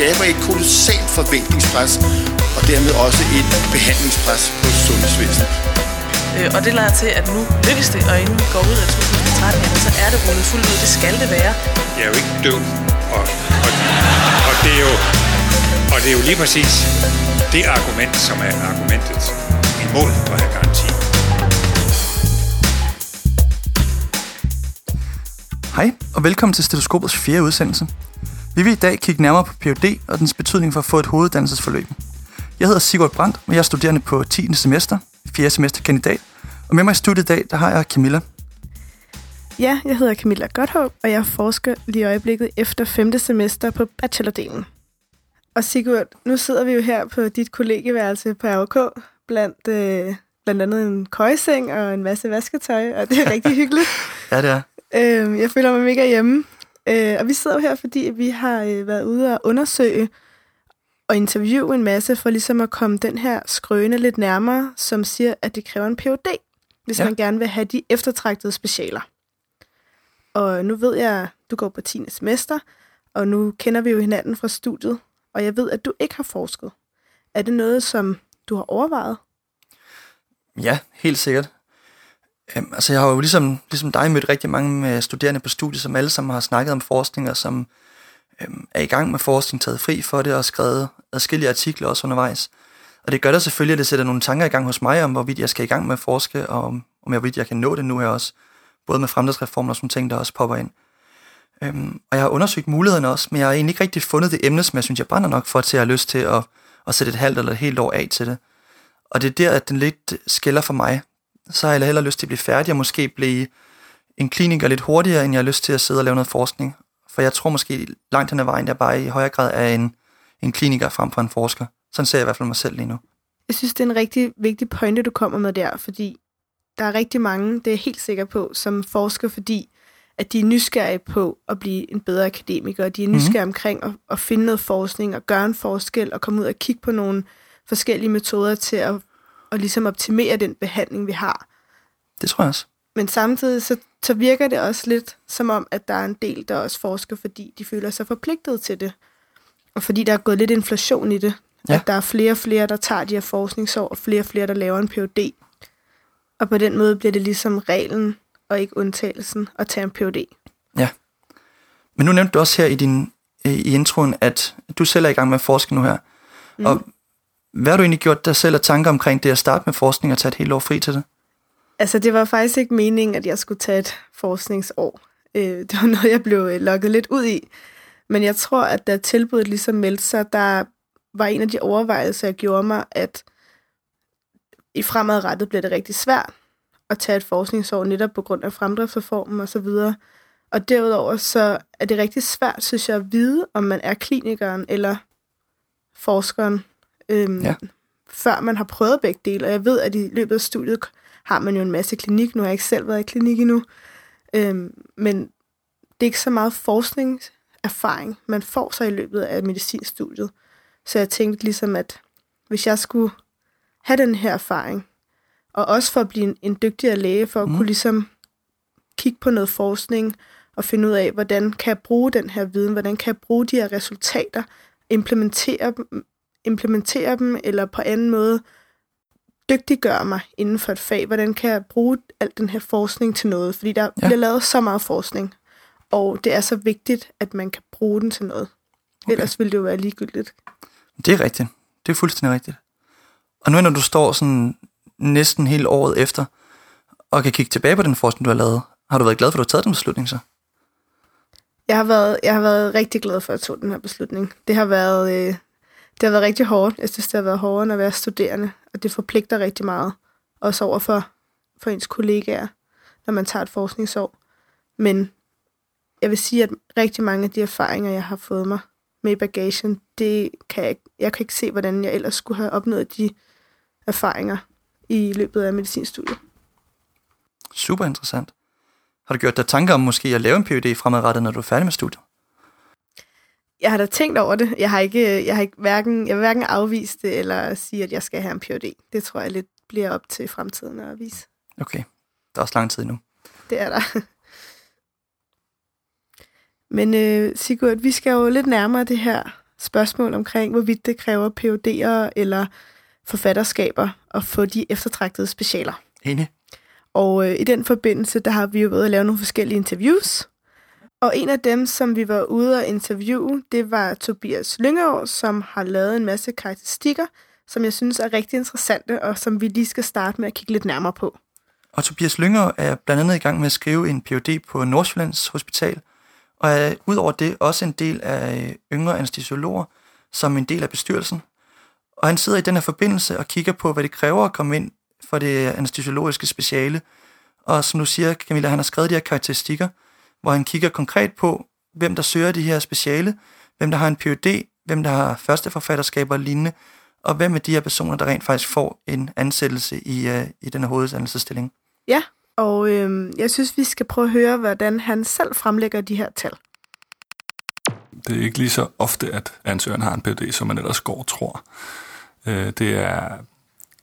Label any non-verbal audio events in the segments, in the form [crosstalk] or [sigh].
skaber et kolossalt forventningspres, og dermed også et behandlingspres på sundhedsvæsenet. Øh, og det lader til, at nu lykkes det, og inden vi går ud af 2013, jamen, så er det rullet fuldt ud. Det skal det være. Jeg er jo ikke død, og, og, og, det er jo, og det er jo lige præcis det argument, som er argumentet imod at have garanti. Hej, og velkommen til Stetoskopets fjerde udsendelse. Vi vil i dag kigge nærmere på PhD og dens betydning for at få et hoveduddannelsesforløb. Jeg hedder Sigurd Brandt, og jeg er studerende på 10. semester, 4. semester kandidat. Og med mig i studiet i dag, der har jeg Camilla. Ja, jeg hedder Camilla Godthåb, og jeg forsker lige i øjeblikket efter 5. semester på bachelordelen. Og Sigurd, nu sidder vi jo her på dit kollegeværelse på RK, blandt, øh, blandt andet en køjeseng og en masse vasketøj, og det er rigtig [laughs] hyggeligt. ja, det er. Øh, jeg føler mig mega hjemme. Øh, og vi sidder jo her, fordi vi har øh, været ude og undersøge og interviewe en masse for ligesom at komme den her skrøne lidt nærmere, som siger, at det kræver en Ph.D., hvis ja. man gerne vil have de eftertragtede specialer. Og nu ved jeg, du går på 10. semester, og nu kender vi jo hinanden fra studiet, og jeg ved, at du ikke har forsket. Er det noget, som du har overvejet? Ja, helt sikkert. Øhm, altså jeg har jo ligesom, ligesom dig mødt rigtig mange med studerende på studiet, som alle sammen har snakket om forskning, og som øhm, er i gang med forskning, taget fri for det, og skrevet adskillige artikler også undervejs. Og det gør der selvfølgelig, at det sætter nogle tanker i gang hos mig om, hvorvidt jeg skal i gang med at forske, og om, om jeg, hvorvidt jeg kan nå det nu her også. Både med fremtidsreformer og sådan ting, der også popper ind. Øhm, og jeg har undersøgt mulighederne også, men jeg har egentlig ikke rigtig fundet det emne, som jeg synes, jeg brænder nok for, til at have lyst til at, at sætte et halvt eller et helt år af til det. Og det er der, at den lidt skiller for mig så har jeg hellere lyst til at blive færdig og måske blive en kliniker lidt hurtigere, end jeg har lyst til at sidde og lave noget forskning. For jeg tror måske langt hen ad vejen, jeg bare i højere grad er en, en kliniker frem for en forsker. Sådan ser jeg i hvert fald mig selv lige nu. Jeg synes, det er en rigtig vigtig pointe, du kommer med der, fordi der er rigtig mange, det er jeg helt sikker på, som forsker, fordi at de er nysgerrige på at blive en bedre akademiker, og de er mhm. nysgerrige mm-hmm. omkring at, at finde noget forskning og gøre en forskel og komme ud og kigge på nogle forskellige metoder til at og ligesom optimere den behandling, vi har. Det tror jeg også. Men samtidig så, så virker det også lidt som om, at der er en del, der også forsker, fordi de føler sig forpligtet til det. Og fordi der er gået lidt inflation i det. Ja. At der er flere og flere, der tager de her forskningsår, og flere og flere, der laver en Ph.D. Og på den måde bliver det ligesom reglen, og ikke undtagelsen, at tage en Ph.D. Ja. Men nu nævnte du også her i din i introen, at du selv er i gang med at forske nu her. Mm. Og hvad har du egentlig gjort dig selv af tanker omkring det at starte med forskning og tage et helt år fri til det? Altså, det var faktisk ikke meningen, at jeg skulle tage et forskningsår. Øh, det var noget, jeg blev øh, lukket lidt ud i. Men jeg tror, at da tilbuddet ligesom meldte sig, der var en af de overvejelser, jeg gjorde mig, at i fremadrettet bliver det rigtig svært at tage et forskningsår, netop på grund af fremdriftsreformen og så videre. Og derudover så er det rigtig svært, synes jeg, at vide, om man er klinikeren eller forskeren øhm, ja. før man har prøvet begge dele. Og jeg ved, at i løbet af studiet har man jo en masse klinik. Nu har jeg ikke selv været i klinik endnu. Øhm, men det er ikke så meget forskningserfaring, man får sig i løbet af medicinstudiet. Så jeg tænkte ligesom, at hvis jeg skulle have den her erfaring, og også for at blive en, en dygtigere læge, for at mm. kunne ligesom kigge på noget forskning, og finde ud af, hvordan kan jeg bruge den her viden, hvordan kan jeg bruge de her resultater, implementere dem implementere dem, eller på anden måde dygtiggøre mig inden for et fag. Hvordan kan jeg bruge al den her forskning til noget? Fordi der ja. bliver lavet så meget forskning, og det er så vigtigt, at man kan bruge den til noget. Okay. Ellers ville det jo være ligegyldigt. Det er rigtigt. Det er fuldstændig rigtigt. Og nu når du står sådan næsten hele året efter, og kan kigge tilbage på den forskning, du har lavet, har du været glad for, at du har taget den beslutning så? Jeg har været, jeg har været rigtig glad for, at jeg tog den her beslutning. Det har været, øh, det har været rigtig hårdt. Jeg synes, det har været hårdere end at være studerende, og det forpligter rigtig meget. Også over for, for ens kollegaer, når man tager et forskningsår. Men jeg vil sige, at rigtig mange af de erfaringer, jeg har fået mig med i bagagen, det kan jeg, jeg kan ikke se, hvordan jeg ellers skulle have opnået de erfaringer i løbet af medicinstudiet. Super interessant. Har du gjort dig tanker om måske at lave en PhD fremadrettet, når du er færdig med studiet? Jeg har da tænkt over det. Jeg har ikke, jeg har ikke hverken, jeg vil hverken afvise det, eller sige, at jeg skal have en Ph.D. Det tror jeg lidt bliver op til fremtiden at vise. Okay. Der er også lang tid nu. Det er der. [laughs] Men øh, Sigurd, vi skal jo lidt nærmere det her spørgsmål omkring, hvorvidt det kræver PhD'er eller forfatterskaber at få de eftertragtede specialer. Enig. Og øh, i den forbindelse, der har vi jo været at lave nogle forskellige interviews. Og en af dem, som vi var ude at interviewe, det var Tobias Lyngeår, som har lavet en masse karakteristikker, som jeg synes er rigtig interessante, og som vi lige skal starte med at kigge lidt nærmere på. Og Tobias Lynger er blandt andet i gang med at skrive en Ph.D. på Nordsjællands Hospital, og er udover det også en del af øh, yngre anestesiologer, som en del af bestyrelsen. Og han sidder i den her forbindelse og kigger på, hvad det kræver at komme ind for det anestesiologiske speciale. Og som du siger, Camilla, han har skrevet de her karakteristikker, hvor han kigger konkret på, hvem der søger de her speciale, hvem der har en Ph.D., hvem der har førsteforfatterskaber og lignende, og hvem af de her personer, der rent faktisk får en ansættelse i, uh, i den her hovedansættelsesstilling. Ja, og øh, jeg synes, vi skal prøve at høre, hvordan han selv fremlægger de her tal. Det er ikke lige så ofte, at ansøgeren har en PhD, som man ellers går tror. Øh, det er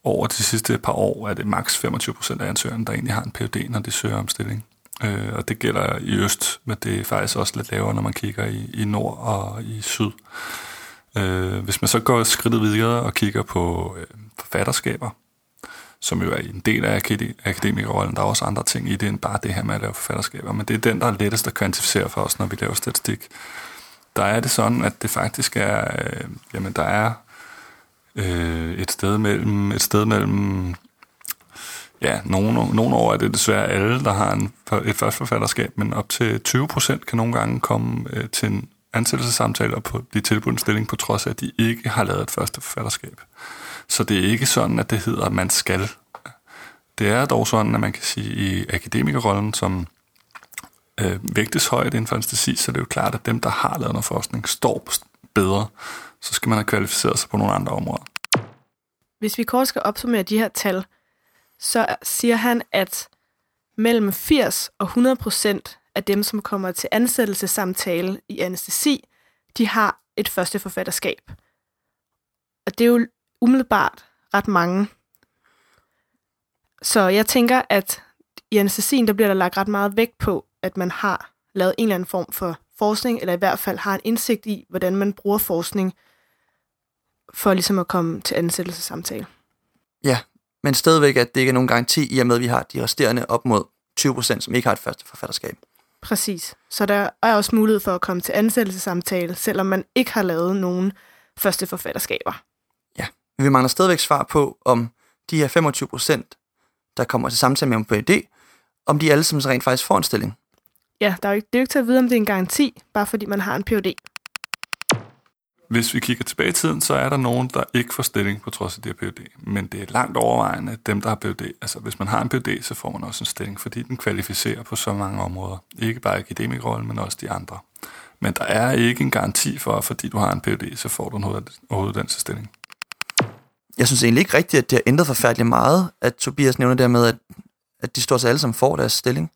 over de sidste par år, er det maks 25 procent af ansøgerne, der egentlig har en PhD, når de søger om stilling. Øh, og det gælder i øst, men det er faktisk også lidt lavere, når man kigger i, i nord og i syd. Øh, hvis man så går skridtet videre og kigger på øh, forfatterskaber, som jo er en del af akademikerrollen, der er også andre ting i det, end bare det her med at lave forfatterskaber, men det er den, der er lettest at kvantificere for os, når vi laver statistik. Der er det sådan, at det faktisk er, øh, jamen der er øh, et sted mellem, et sted mellem ja, nogle, nogle år er det desværre alle, der har en, et førstforfatterskab, men op til 20 procent kan nogle gange komme øh, til en ansættelsessamtale og på, blive tilbudt en stilling, på trods af, at de ikke har lavet et førstforfatterskab. Så det er ikke sådan, at det hedder, at man skal. Det er dog sådan, at man kan sige, i akademikerrollen, som øh, vægtes højt inden for anestesi, så det er jo klart, at dem, der har lavet noget forskning, står bedre. Så skal man have kvalificeret sig på nogle andre områder. Hvis vi kort skal opsummere de her tal, så siger han, at mellem 80 og 100 procent af dem, som kommer til ansættelsessamtale i anestesi, de har et første forfatterskab. Og det er jo umiddelbart ret mange. Så jeg tænker, at i anestesien, der bliver der lagt ret meget vægt på, at man har lavet en eller anden form for forskning, eller i hvert fald har en indsigt i, hvordan man bruger forskning, for ligesom at komme til ansættelsessamtale. Ja, men stadigvæk, at det ikke er nogen garanti, i og med, at vi har de resterende op mod 20 procent, som ikke har et første forfatterskab. Præcis. Så der er også mulighed for at komme til ansættelsessamtale, selvom man ikke har lavet nogen første forfatterskaber. Ja, men vi mangler stadigvæk svar på, om de her 25 procent, der kommer til samtale med en PhD, om de alle sammen rent faktisk får en stilling. Ja, der er jo ikke, det er jo ikke til at vide, om det er en garanti, bare fordi man har en Ph.D. Hvis vi kigger tilbage i tiden, så er der nogen, der ikke får stilling på trods af det her PhD. Men det er langt overvejende dem, der har PhD. Altså hvis man har en PhD, så får man også en stilling, fordi den kvalificerer på så mange områder. Ikke bare akademikrollen, men også de andre. Men der er ikke en garanti for, at fordi du har en PhD, så får du en hoveduddannelsesstilling. Jeg synes egentlig ikke rigtigt, at det har ændret forfærdeligt meget, at Tobias nævner dermed, at, at de stort set alle sammen får deres stilling.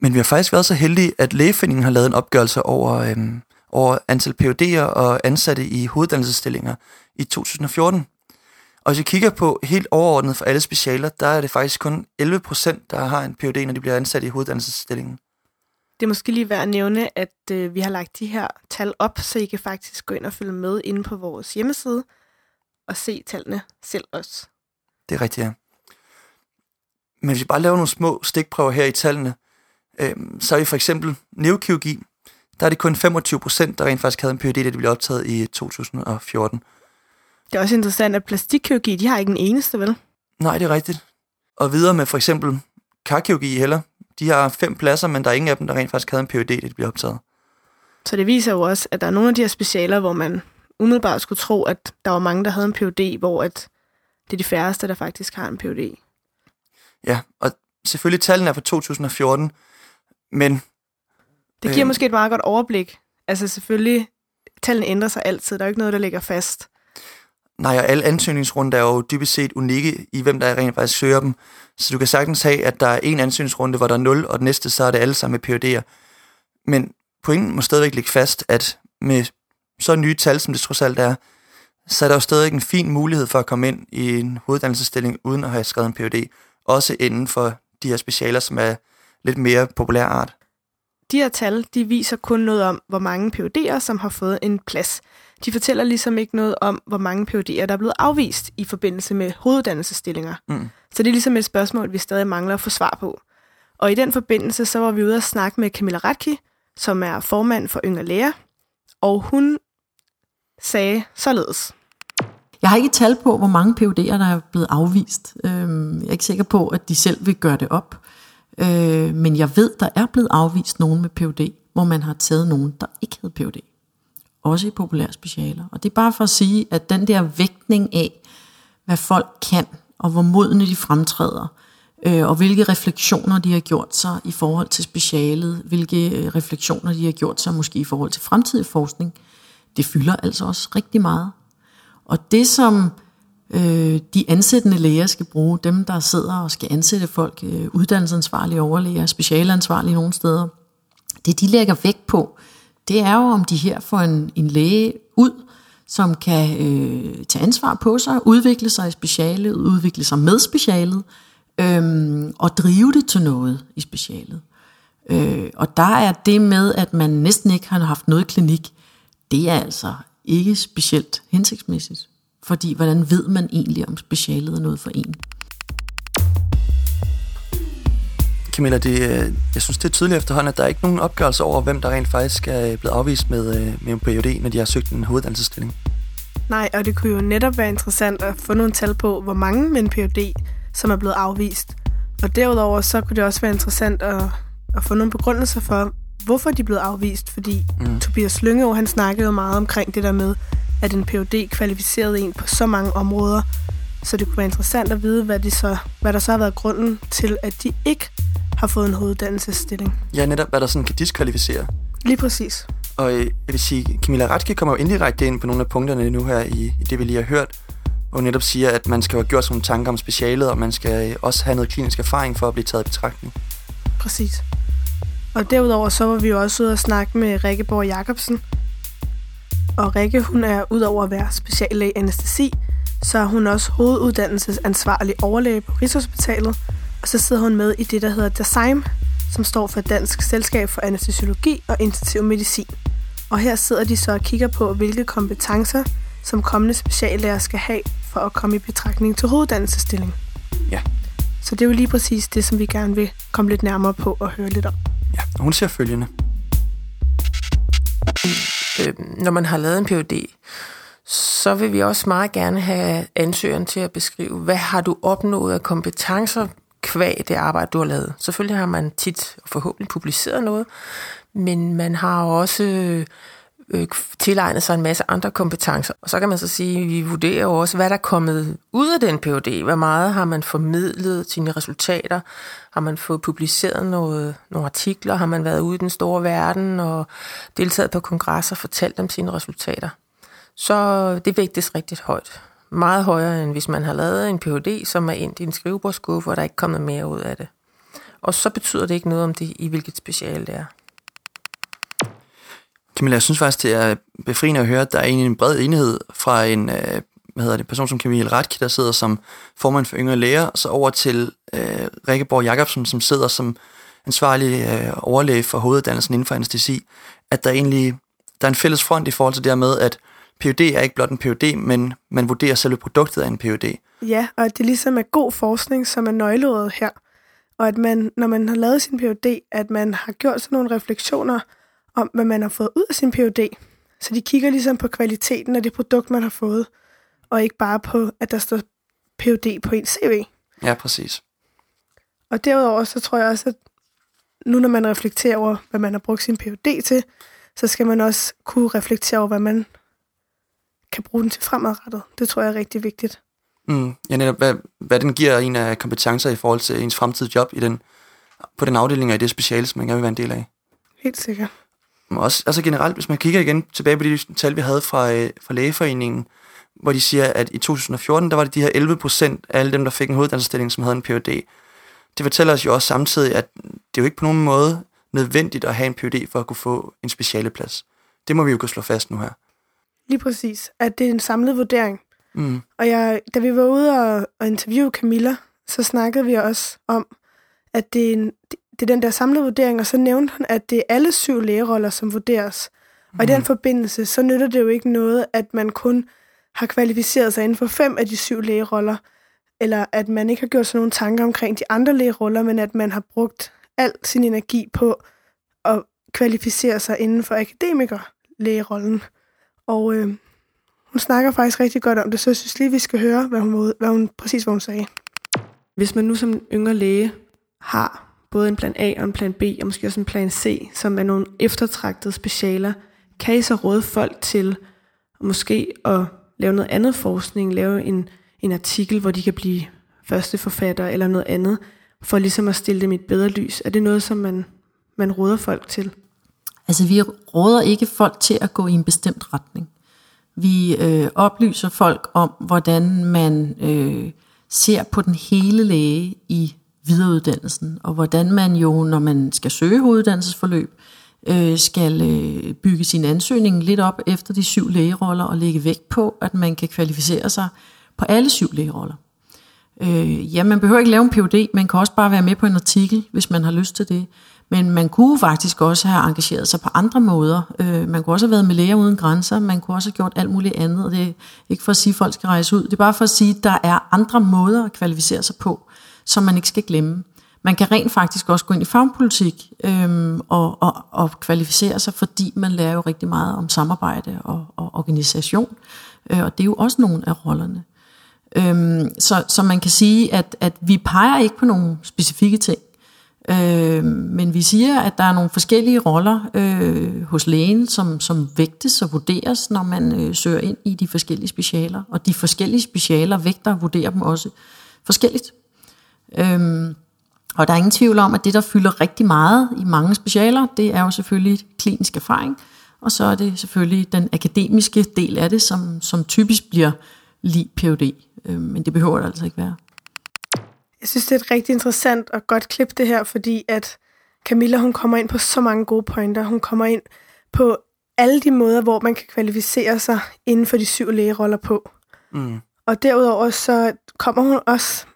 Men vi har faktisk været så heldige, at Lægeforeningen har lavet en opgørelse over, øhm, over antal PUD'er og ansatte i hoveduddannelsesstillinger i 2014. Og hvis vi kigger på helt overordnet for alle specialer, der er det faktisk kun 11 procent, der har en PhD, når de bliver ansat i hoveduddannelsesstillingen. Det er måske lige værd at nævne, at øh, vi har lagt de her tal op, så I kan faktisk gå ind og følge med inde på vores hjemmeside og se tallene selv også. Det er rigtigt, ja. Men hvis vi bare laver nogle små stikprøver her i tallene, øh, så er vi for eksempel neurokirurgi, der er det kun 25 procent, der rent faktisk havde en PhD, da de blev optaget i 2014. Det er også interessant, at plastikkirurgi, de har ikke en eneste, vel? Nej, det er rigtigt. Og videre med for eksempel karkirurgi heller. De har fem pladser, men der er ingen af dem, der rent faktisk havde en PhD, da de blev optaget. Så det viser jo også, at der er nogle af de her specialer, hvor man umiddelbart skulle tro, at der var mange, der havde en PhD, hvor at det er de færreste, der faktisk har en PhD. Ja, og selvfølgelig tallene er fra 2014, men det giver øh. måske et meget godt overblik. Altså selvfølgelig, tallene ændrer sig altid. Der er jo ikke noget, der ligger fast. Nej, og alle ansøgningsrunder er jo dybest set unikke i, hvem der rent faktisk søger dem. Så du kan sagtens have, at der er en ansøgningsrunde, hvor der er 0, og den næste, så er det alle sammen med PhD'er. Men pointen må stadigvæk ligge fast, at med så nye tal, som det trods alt er, så er der jo stadig en fin mulighed for at komme ind i en hoveduddannelsesstilling, uden at have skrevet en Ph.D. Også inden for de her specialer, som er lidt mere populær art. De her tal, de viser kun noget om, hvor mange PUD'er, som har fået en plads. De fortæller ligesom ikke noget om, hvor mange PUD'er, der er blevet afvist i forbindelse med hoveduddannelsesstillinger. Mm. Så det er ligesom et spørgsmål, vi stadig mangler at få svar på. Og i den forbindelse, så var vi ude og snakke med Camilla Ratki, som er formand for Yngre Læger, og hun sagde således. Jeg har ikke tal på, hvor mange PUD'er, der er blevet afvist. Øhm, Jeg er ikke sikker på, at de selv vil gøre det op. Øh, Men jeg ved, der er blevet afvist nogen med PUD, hvor man har taget nogen, der ikke havde PUD. Også i populære specialer. Og det er bare for at sige, at den der vægtning af, hvad folk kan, og hvor modne de fremtræder, øh, og hvilke refleksioner de har gjort sig i forhold til specialet, hvilke øh, refleksioner de har gjort sig måske i forhold til fremtidig forskning, det fylder altså også rigtig meget. Og det som øh, de ansættende læger skal bruge, dem der sidder og skal ansætte folk, øh, uddannelsesansvarlige overlæger, specialansvarlige nogle steder, det de lægger vægt på, det er jo om de her får en, en læge ud, som kan øh, tage ansvar på sig, udvikle sig i specialet, udvikle sig med specialet, øh, og drive det til noget i specialet. Øh, og der er det med, at man næsten ikke har haft noget klinik, det er altså ikke specielt hensigtsmæssigt. Fordi hvordan ved man egentlig, om specialet er noget for en? Camilla, det, øh, jeg synes, det er tydeligt efterhånden, at der er ikke nogen opgørelse over, hvem der rent faktisk er blevet afvist med, øh, med en PhD, når de har søgt en hoveduddannelsesstilling. Nej, og det kunne jo netop være interessant at få nogle tal på, hvor mange med en PhD, som er blevet afvist. Og derudover så kunne det også være interessant at, at få nogle begrundelser for, hvorfor de er blevet afvist. Fordi mm. Tobias Lyngeå, han snakkede jo meget omkring det der med, at en PhD kvalificerede en på så mange områder. Så det kunne være interessant at vide, hvad, de så, hvad der så har været grunden til, at de ikke har fået en hoveduddannelsesstilling. Ja, netop hvad der sådan kan diskvalificere. Lige præcis. Og øh, jeg vil sige, Camilla Ratke kommer jo indirekte ind på nogle af punkterne nu her i, i det, vi lige har hørt. Hun netop siger, at man skal have gjort nogle tanker om specialet, og man skal øh, også have noget klinisk erfaring for at blive taget i betragtning. Præcis. Og derudover så var vi jo også ude og snakke med Rikke Borg Jacobsen. Og Rikke, hun er udover at være speciallæge i anestesi, så er hun også hoveduddannelsesansvarlig overlæge på Rigshospitalet. Og så sidder hun med i det, der hedder DASIM, som står for Dansk Selskab for Anestesiologi og Intensiv Medicin. Og her sidder de så og kigger på, hvilke kompetencer, som kommende speciallæger skal have for at komme i betragtning til hoveduddannelsesstilling. Ja. Så det er jo lige præcis det, som vi gerne vil komme lidt nærmere på og høre lidt om. Ja, og hun siger følgende øh, når man har lavet en PhD, så vil vi også meget gerne have ansøgeren til at beskrive, hvad har du opnået af kompetencer kvæg det arbejde, du har lavet. Selvfølgelig har man tit og forhåbentlig publiceret noget, men man har også øh, sig en masse andre kompetencer. Og så kan man så sige, at vi vurderer jo også, hvad der er kommet ud af den PhD. Hvor meget har man formidlet sine resultater? Har man fået publiceret noget, nogle artikler? Har man været ude i den store verden og deltaget på kongresser og fortalt om sine resultater? Så det vægtes rigtig højt. Meget højere, end hvis man har lavet en Ph.D., som er endt i en skrivebordskuffe, og der er ikke kommet mere ud af det. Og så betyder det ikke noget om det, i hvilket speciale det er. Camilla, jeg synes faktisk, det er befriende at høre, at der er egentlig en bred enighed fra en øh, hvad hedder det, person som Camille Ratke, der sidder som formand for yngre læger, og så over til øh, Rikkeborg Jacobsen, som sidder som ansvarlig øh, overlæge for hoveduddannelsen inden for anestesi, at der egentlig der er en fælles front i forhold til det her med, at PUD er ikke blot en PUD, men man vurderer selve produktet af en PUD. Ja, og at det ligesom er god forskning, som er nøgleordet her. Og at man, når man har lavet sin PUD, at man har gjort sådan nogle refleksioner om, hvad man har fået ud af sin Ph.D. Så de kigger ligesom på kvaliteten af det produkt, man har fået, og ikke bare på, at der står Ph.D. på en CV. Ja, præcis. Og derudover så tror jeg også, at nu når man reflekterer over, hvad man har brugt sin Ph.D. til, så skal man også kunne reflektere over, hvad man kan bruge den til fremadrettet. Det tror jeg er rigtig vigtigt. Mm, ja, netop, hvad, hvad den giver en af kompetencer i forhold til ens fremtidige job i den, på den afdeling og i det speciale, som man gerne vil være en del af. Helt sikkert. Også altså generelt, hvis man kigger igen tilbage på de tal, vi havde fra, øh, fra lægeforeningen, hvor de siger, at i 2014, der var det de her 11 procent af alle dem, der fik en hoveduddannelsesstilling, som havde en Ph.D. Det fortæller os jo også samtidig, at det er jo ikke på nogen måde nødvendigt at have en Ph.D. for at kunne få en speciale plads. Det må vi jo kunne slå fast nu her. Lige præcis. At det er en samlet vurdering. Mm. Og jeg, da vi var ude og, og interviewe Camilla, så snakkede vi også om, at det er, en, det er den der samlede vurdering, og så nævnte hun, at det er alle syv lægeroller, som vurderes. Og i den forbindelse, så nytter det jo ikke noget, at man kun har kvalificeret sig inden for fem af de syv lægeroller, eller at man ikke har gjort sig nogle tanker omkring de andre lægeroller, men at man har brugt al sin energi på at kvalificere sig inden for akademikerlægerollen. Og øh, hun snakker faktisk rigtig godt om det, så jeg synes lige, vi skal høre, hvad hun, hvad hun, præcis hvad hun sagde. Hvis man nu som yngre læge har både en plan A og en plan B, og måske også en plan C, som er nogle eftertragtede specialer, kan I så råde folk til måske at lave noget andet forskning, lave en, en artikel, hvor de kan blive første forfatter eller noget andet, for ligesom at stille dem i et bedre lys? Er det noget, som man, man råder folk til? Altså vi råder ikke folk til at gå i en bestemt retning. Vi øh, oplyser folk om, hvordan man øh, ser på den hele læge i videreuddannelsen, og hvordan man jo, når man skal søge hoveduddannelsesforløb, øh, skal øh, bygge sin ansøgning lidt op efter de syv lægeroller og lægge vægt på, at man kan kvalificere sig på alle syv lægeroller. Øh, ja, man behøver ikke lave en PhD, man kan også bare være med på en artikel, hvis man har lyst til det. Men man kunne faktisk også have engageret sig på andre måder. Øh, man kunne også have været med læger uden grænser, man kunne også have gjort alt muligt andet. Det er ikke for at sige, at folk skal rejse ud. Det er bare for at sige, at der er andre måder at kvalificere sig på, som man ikke skal glemme. Man kan rent faktisk også gå ind i fagpolitik øhm, og, og, og kvalificere sig, fordi man lærer jo rigtig meget om samarbejde og, og organisation. Øh, og det er jo også nogle af rollerne. Øhm, så, så man kan sige, at, at vi peger ikke på nogle specifikke ting. Øh, men vi siger, at der er nogle forskellige roller øh, hos lægen, som, som vægtes og vurderes, når man øh, søger ind i de forskellige specialer. Og de forskellige specialer vægter og vurderer dem også forskelligt. Øh, og der er ingen tvivl om, at det, der fylder rigtig meget i mange specialer, det er jo selvfølgelig klinisk erfaring, og så er det selvfølgelig den akademiske del af det, som, som typisk bliver lige PhD. Øh, men det behøver det altså ikke være. Jeg synes, det er et rigtig interessant og godt klip det her, fordi at Camilla, hun kommer ind på så mange gode pointer. Hun kommer ind på alle de måder, hvor man kan kvalificere sig inden for de syv lægeroller på. Mm. Og derudover så kommer hun også,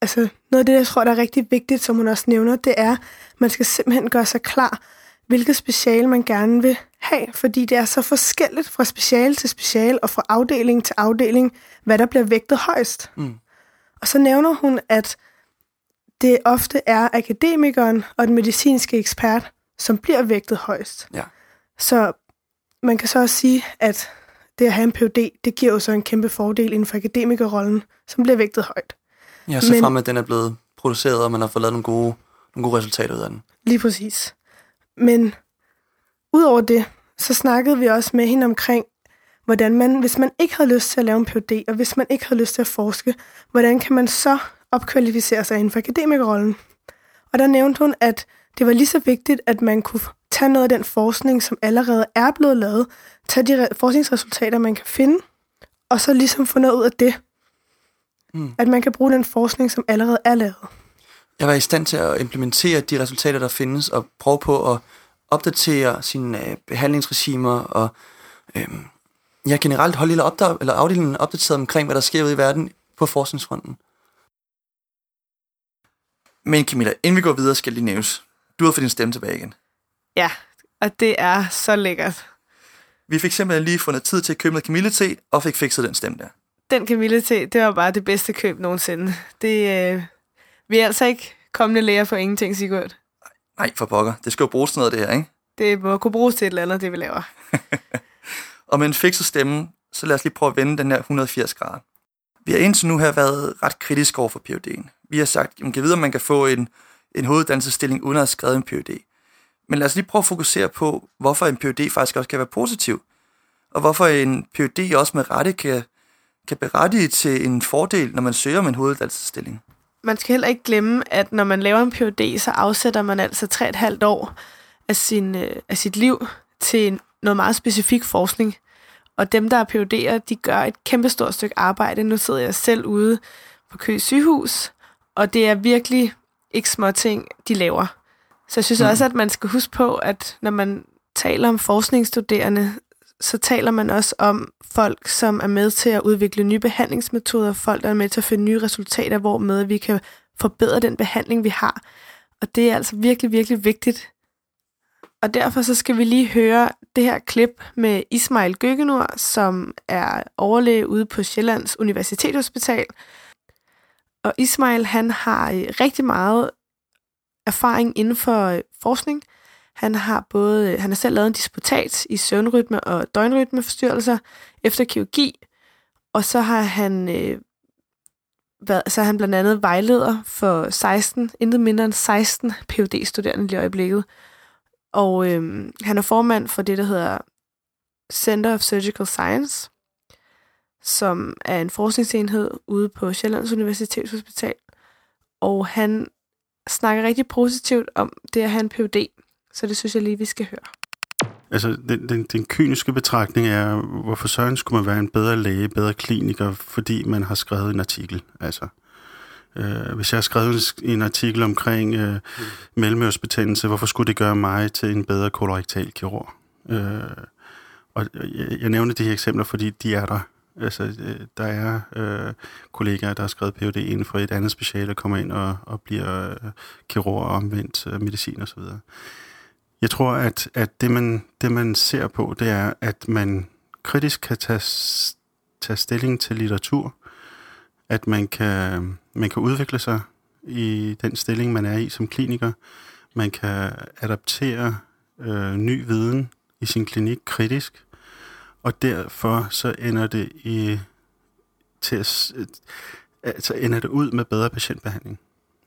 altså noget af det, jeg tror, der er rigtig vigtigt, som hun også nævner, det er, at man skal simpelthen gøre sig klar, hvilket speciale man gerne vil have, fordi det er så forskelligt fra speciale til speciale og fra afdeling til afdeling, hvad der bliver vægtet højst. Mm. Og så nævner hun, at det ofte er akademikeren og den medicinske ekspert, som bliver vægtet højst. Ja. Så man kan så også sige, at det at have en PhD, det giver jo så en kæmpe fordel inden for akademikerrollen, som bliver vægtet højt. Ja, så Men, frem at den er blevet produceret, og man har fået lavet nogle gode, nogle gode resultater ud af den. Lige præcis. Men udover det, så snakkede vi også med hende omkring, hvordan man, hvis man ikke havde lyst til at lave en PhD, og hvis man ikke havde lyst til at forske, hvordan kan man så opkvalificere sig inden for akademikerrollen? Og der nævnte hun, at det var lige så vigtigt, at man kunne tage noget af den forskning, som allerede er blevet lavet, tage de forskningsresultater, man kan finde, og så ligesom få noget ud af det. Mm. At man kan bruge den forskning, som allerede er lavet. Jeg var i stand til at implementere de resultater, der findes, og prøve på at opdatere sine øh, behandlingsregimer, og øh, ja, generelt holde lille opdag- eller afdelingen opdateret omkring, hvad der sker ude i verden på forskningsfronten. Men Camilla, inden vi går videre, skal lige nævnes. Du har fået din stemme tilbage igen. Ja, og det er så lækkert. Vi fik simpelthen lige fundet tid til at købe noget kamillete, og fik fikset den stemme der. Den kamillete, det var bare det bedste køb nogensinde. Det, øh, vi er altså ikke kommende læger for ingenting, Sigurd. Nej, for pokker. Det skal jo bruges til noget, det her, ikke? Det må kunne bruges til et eller andet, det vi laver. [laughs] og med en fikset stemme, så lad os lige prøve at vende den her 180 grader. Vi har indtil nu her været ret kritisk over for PhD'en. Vi har sagt, at man kan vide, om man kan få en, en hoveduddannelsesstilling uden at have skrevet en PhD. Men lad os lige prøve at fokusere på, hvorfor en PhD faktisk også kan være positiv. Og hvorfor en PhD også med rette kan, kan berettige til en fordel, når man søger om en hoveduddannelsesstilling. Man skal heller ikke glemme, at når man laver en PhD, så afsætter man altså 3,5 år af, sin, øh, af sit liv til noget meget specifik forskning. Og dem, der er PhD'er, de gør et kæmpestort stykke arbejde. Nu sidder jeg selv ude på Køge sygehus, og det er virkelig ikke små ting, de laver. Så jeg synes mm. også, at man skal huske på, at når man taler om forskningsstuderende, så taler man også om folk, som er med til at udvikle nye behandlingsmetoder, folk, der er med til at finde nye resultater, hvor med vi kan forbedre den behandling, vi har. Og det er altså virkelig, virkelig vigtigt. Og derfor så skal vi lige høre det her klip med Ismail Gøgenur, som er overlæge ude på Sjællands Universitetshospital. Og Ismail, han har øh, rigtig meget erfaring inden for øh, forskning. Han har både øh, han har selv lavet en disputat i søvnrytme og døgnrytmeforstyrrelser efter kirurgi, og så har han øh, været, så er han blandt andet vejleder for 16, intet mindre end 16 phd studerende lige i øjeblikket. Og øh, han er formand for det, der hedder Center of Surgical Science, som er en forskningsenhed ude på Sjællands Universitetshospital. Og han snakker rigtig positivt om det at have en PhD, så det synes jeg lige, vi skal høre. Altså, den, den, den kyniske betragtning er, hvorfor søren skulle man være en bedre læge, bedre kliniker, fordi man har skrevet en artikel. Altså, øh, hvis jeg har skrevet en artikel omkring øh, mellemørsbetændelse, hvorfor skulle det gøre mig til en bedre kolorektal kirurg? Øh, og jeg, jeg nævner de her eksempler, fordi de er der. Altså, øh, der er øh, kollegaer, der har skrevet Ph.D. inden for et andet speciale, kommer ind og, og bliver øh, kirurg og omvendt øh, medicin osv. Jeg tror, at, at det, man, det, man ser på, det er, at man kritisk kan tage, tage stilling til litteratur, at man kan, man kan udvikle sig i den stilling, man er i som kliniker. Man kan adaptere øh, ny viden i sin klinik kritisk, og derfor så ender det i til at, øh, altså ender det ud med bedre patientbehandling.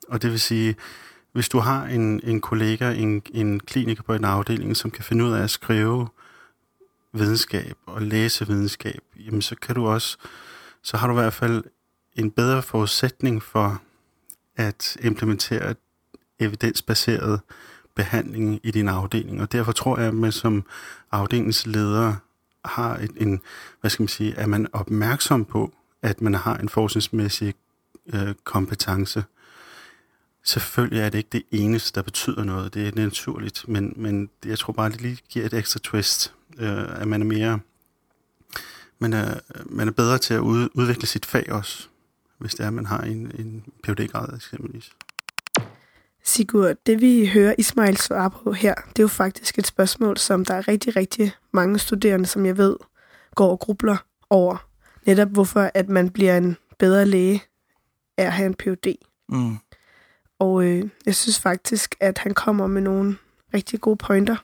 Og det vil sige, hvis du har en, en kollega, en, en kliniker på en afdeling, som kan finde ud af at skrive videnskab og læse videnskab, jamen så kan du også, så har du i hvert fald en bedre forudsætning for at implementere evidensbaseret behandling i din afdeling. Og derfor tror jeg, at man som afdelingsleder har et, en, hvad skal man sige, er man opmærksom på, at man har en forskningsmæssig øh, kompetence. Selvfølgelig er det ikke det eneste, der betyder noget. Det er naturligt, men, men jeg tror bare, det lige giver et ekstra twist, øh, at man er mere, man er, man er bedre til at ud, udvikle sit fag også, hvis det er, at man har en, en PhD-grad eksempelvis. Sigurd, det vi hører Ismail svare på her, det er jo faktisk et spørgsmål, som der er rigtig, rigtig mange studerende, som jeg ved, går og grubler over. Netop hvorfor, at man bliver en bedre læge af at have en Ph.D. Mm. Og øh, jeg synes faktisk, at han kommer med nogle rigtig gode pointer.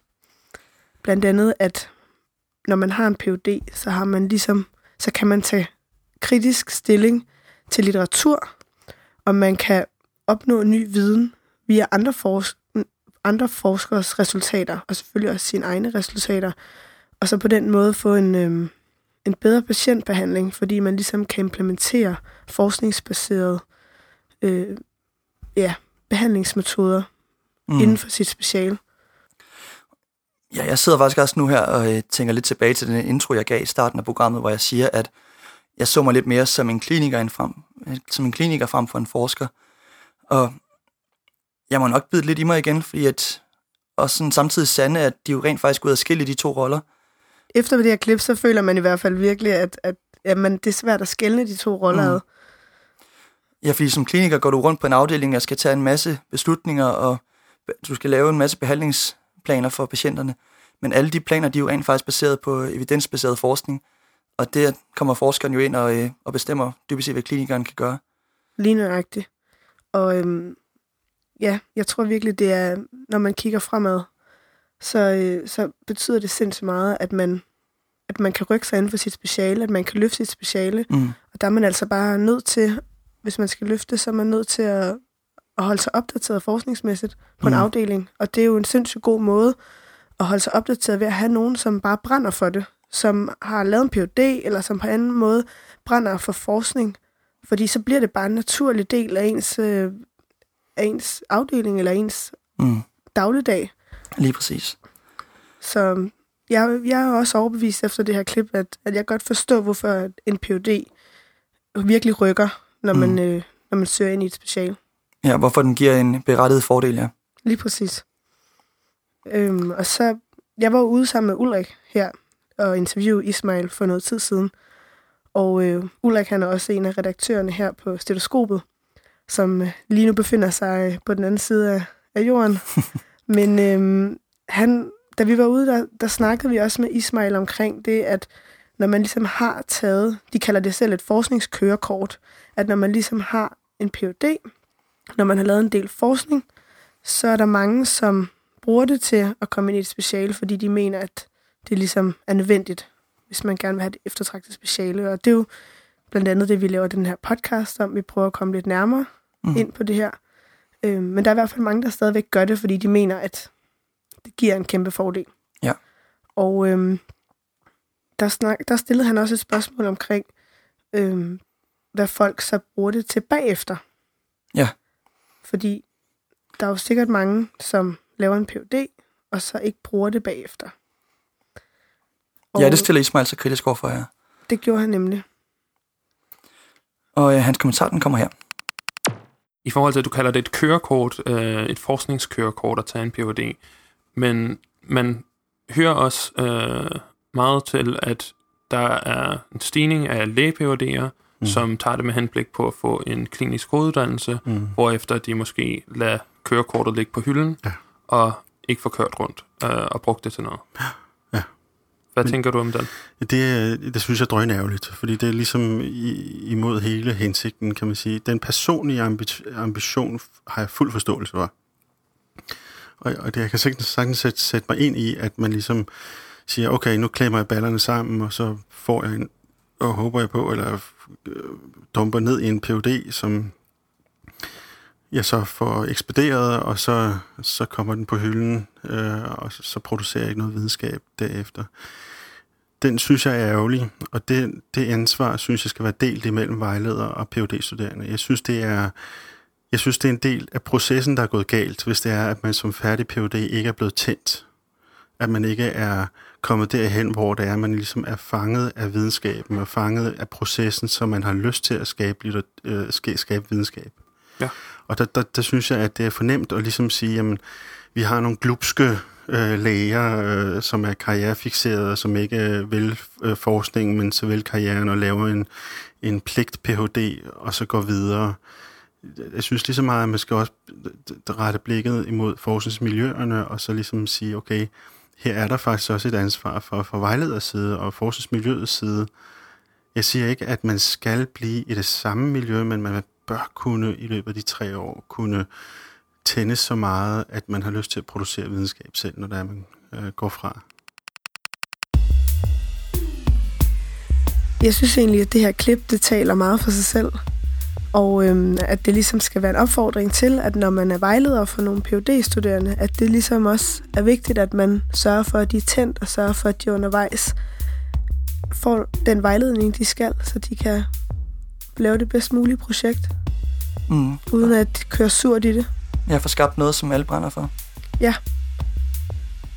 Blandt andet, at når man har en Ph.D., så har man ligesom, så kan man tage kritisk stilling til litteratur, og man kan opnå ny viden via andre, forsk- andre forskers resultater, og selvfølgelig også sine egne resultater, og så på den måde få en, øh, en bedre patientbehandling, fordi man ligesom kan implementere forskningsbaseret øh, ja, behandlingsmetoder mm. inden for sit speciale. Ja, jeg sidder faktisk også nu her og øh, tænker lidt tilbage til den intro, jeg gav i starten af programmet, hvor jeg siger, at jeg så mig lidt mere som en kliniker, end frem, som en kliniker frem for en forsker. Og jeg må nok bide lidt i mig igen, fordi at, og sådan samtidig sande, at de jo rent faktisk ud af skille de to roller. Efter det her klip, så føler man i hvert fald virkelig, at, at jamen, det er svært at skille de to roller mm. Ja, fordi som kliniker går du rundt på en afdeling og skal tage en masse beslutninger, og du skal lave en masse behandlingsplaner for patienterne. Men alle de planer, de er jo rent faktisk baseret på evidensbaseret forskning. Og det kommer forskeren jo ind og, øh, og bestemmer dybest set, hvad klinikeren kan gøre. Lige nøjagtigt. Og øhm, ja, jeg tror virkelig, det er, når man kigger fremad, så, øh, så betyder det sindssygt meget, at man, at man kan rykke sig inden for sit speciale, at man kan løfte sit speciale. Mm. Og der er man altså bare nødt til, hvis man skal løfte, så er man nødt til at, at holde sig opdateret forskningsmæssigt på mm. en afdeling. Og det er jo en sindssygt god måde at holde sig opdateret ved at have nogen, som bare brænder for det, som har lavet en Ph.D., eller som på anden måde brænder for forskning. Fordi så bliver det bare en naturlig del af ens øh, af ens afdeling eller ens mm. dagligdag. Lige præcis. Så jeg, jeg er også overbevist efter det her klip, at, at jeg godt forstår, hvorfor en PhD virkelig rykker, når man, mm. øh, når man søger ind i et special. Ja, hvorfor den giver en berettiget fordel, ja. Lige præcis. Øhm, og så, jeg var ude sammen med Ulrik her og interviewe Ismail for noget tid siden. Og øh, Ulrik han er også en af redaktørerne her på Stetoskopet som øh, lige nu befinder sig på den anden side af, af jorden. [laughs] Men øhm, han, da vi var ude, der, der snakkede vi også med Ismail omkring det, at når man ligesom har taget, de kalder det selv et forskningskørekort, at når man ligesom har en PhD, når man har lavet en del forskning, så er der mange, som bruger det til at komme ind i et speciale, fordi de mener, at det ligesom er nødvendigt, hvis man gerne vil have det eftertragtet speciale. Og det er jo blandt andet det, vi laver den her podcast om. Vi prøver at komme lidt nærmere mm. ind på det her. Øh, men der er i hvert fald mange, der stadigvæk gør det, fordi de mener, at det giver en kæmpe fordel. Ja. Og øhm, der, snak, der stillede han også et spørgsmål omkring, øhm, hvad folk så bruger det til bagefter. Ja. Fordi der er jo sikkert mange, som laver en PhD, og så ikke bruger det bagefter. Og Ja, det stiller Ismail så kritisk over for jer. det gjorde han nemlig. Og øh, hans kommentar, den kommer her. i forhold til, at du kalder det et kørekort, øh, et forskningskørekort at tage en Ph.D., men man hører også øh, meget til, at der er en stigning af læge mm. som tager det med henblik på at få en klinisk hoveduddannelse, mm. hvorefter de måske lader kørekortet ligge på hylden, Ja. og ikke får kørt rundt øh, og brugt det til noget. Ja. Hvad Men- tænker du om den? Det, er- det synes jeg er drønærgerligt, fordi det er ligesom i, imod hele hensigten, kan man sige. Den personlige ambi- ambition har jeg fuld forståelse for. Og, og det, jeg kan sagtens, sagtens sætte, sætte mig ind i, at man ligesom siger, okay, nu klemmer jeg ballerne sammen, og så får jeg en, og håber jeg på, eller øh, dumper ned i en PhD, som jeg så får ekspederet, og så, så kommer den på hylden, øh, og så, så producerer jeg ikke noget videnskab derefter den synes jeg er ærgerlig, og det, det ansvar synes jeg skal være delt imellem vejleder og phd studerende Jeg synes, det er, jeg synes, det er en del af processen, der er gået galt, hvis det er, at man som færdig PhD ikke er blevet tændt. At man ikke er kommet derhen, hvor det er, at man ligesom er fanget af videnskaben og fanget af processen, så man har lyst til at skabe, lidt, øh, ska- skabe videnskab. Ja. Og der, der, der synes jeg, at det er fornemt at ligesom sige, jamen, vi har nogle glupske øh, læger, øh, som er karrierefixerede, som ikke øh, vil øh, forskningen, men så vil karrieren og laver en, en pligt Ph.D. og så går videre. Jeg synes lige så meget, at man skal også rette blikket imod forskningsmiljøerne, og så ligesom sige, okay, her er der faktisk også et ansvar for, for vejleders side og forskningsmiljøets side. Jeg siger ikke, at man skal blive i det samme miljø, men man bør kunne i løbet af de tre år kunne tænde så meget, at man har lyst til at producere videnskab selv, når der er, man øh, går fra. Jeg synes egentlig, at det her klip, det taler meget for sig selv. Og øhm, at det ligesom skal være en opfordring til, at når man er vejleder for nogle phd studerende at det ligesom også er vigtigt, at man sørger for, at de er tændt, og sørger for, at de undervejs får den vejledning, de skal, så de kan lave det bedst mulige projekt, Mm. uden at køre surt i det. Jeg får skabt noget, som alle brænder for. Ja.